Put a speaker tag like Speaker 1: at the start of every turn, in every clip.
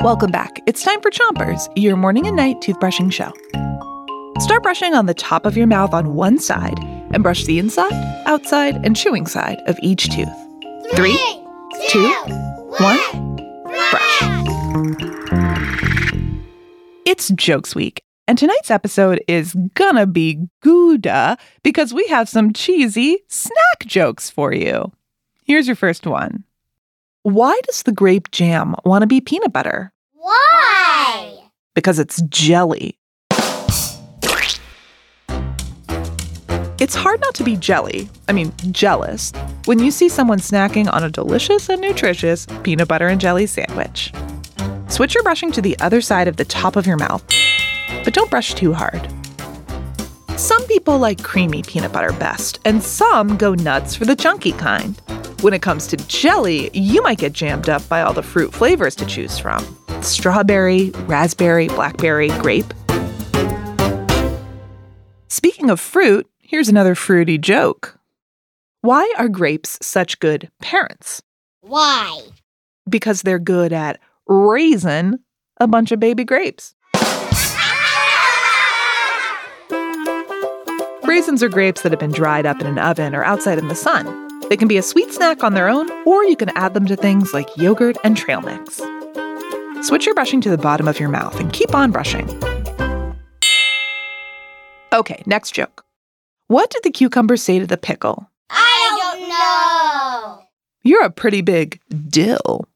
Speaker 1: Welcome back. It's time for Chompers, your morning and night toothbrushing show. Start brushing on the top of your mouth on one side and brush the inside, outside, and chewing side of each tooth. Three, two, one, brush. It's Jokes Week, and tonight's episode is gonna be Gouda because we have some cheesy snack jokes for you. Here's your first one. Why does the grape jam want to be peanut butter?
Speaker 2: Why?
Speaker 1: Because it's jelly. It's hard not to be jelly, I mean, jealous, when you see someone snacking on a delicious and nutritious peanut butter and jelly sandwich. Switch your brushing to the other side of the top of your mouth, but don't brush too hard. Some people like creamy peanut butter best, and some go nuts for the chunky kind. When it comes to jelly, you might get jammed up by all the fruit flavors to choose from strawberry, raspberry, blackberry, grape. Speaking of fruit, here's another fruity joke. Why are grapes such good parents?
Speaker 2: Why?
Speaker 1: Because they're good at raising a bunch of baby grapes. Raisins are grapes that have been dried up in an oven or outside in the sun. They can be a sweet snack on their own, or you can add them to things like yogurt and trail mix. Switch your brushing to the bottom of your mouth and keep on brushing. Okay, next joke. What did the cucumber say to the pickle?
Speaker 2: I don't know.
Speaker 1: You're a pretty big dill.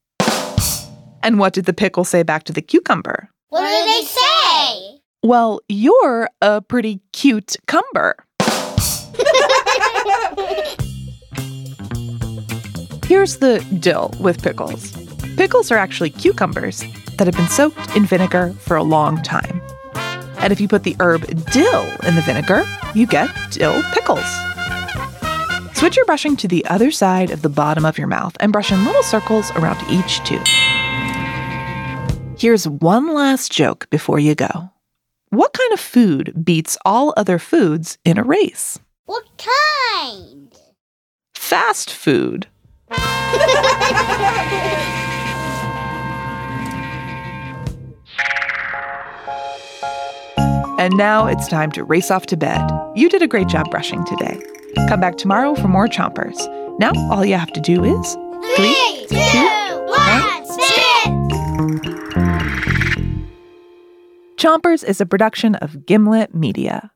Speaker 1: And what did the pickle say back to the cucumber?
Speaker 2: What did they say?
Speaker 1: Well, you're a pretty cute cumber. Here's the dill with pickles. Pickles are actually cucumbers that have been soaked in vinegar for a long time. And if you put the herb dill in the vinegar, you get dill pickles. Switch your brushing to the other side of the bottom of your mouth and brush in little circles around each tooth. Here's one last joke before you go. What kind of food beats all other foods in a race?
Speaker 2: What kind?
Speaker 1: Fast food. And now it's time to race off to bed. You did a great job brushing today. Come back tomorrow for more chompers. Now all you have to do is
Speaker 2: Three, two, one, spit!
Speaker 1: Chompers is a production of Gimlet Media.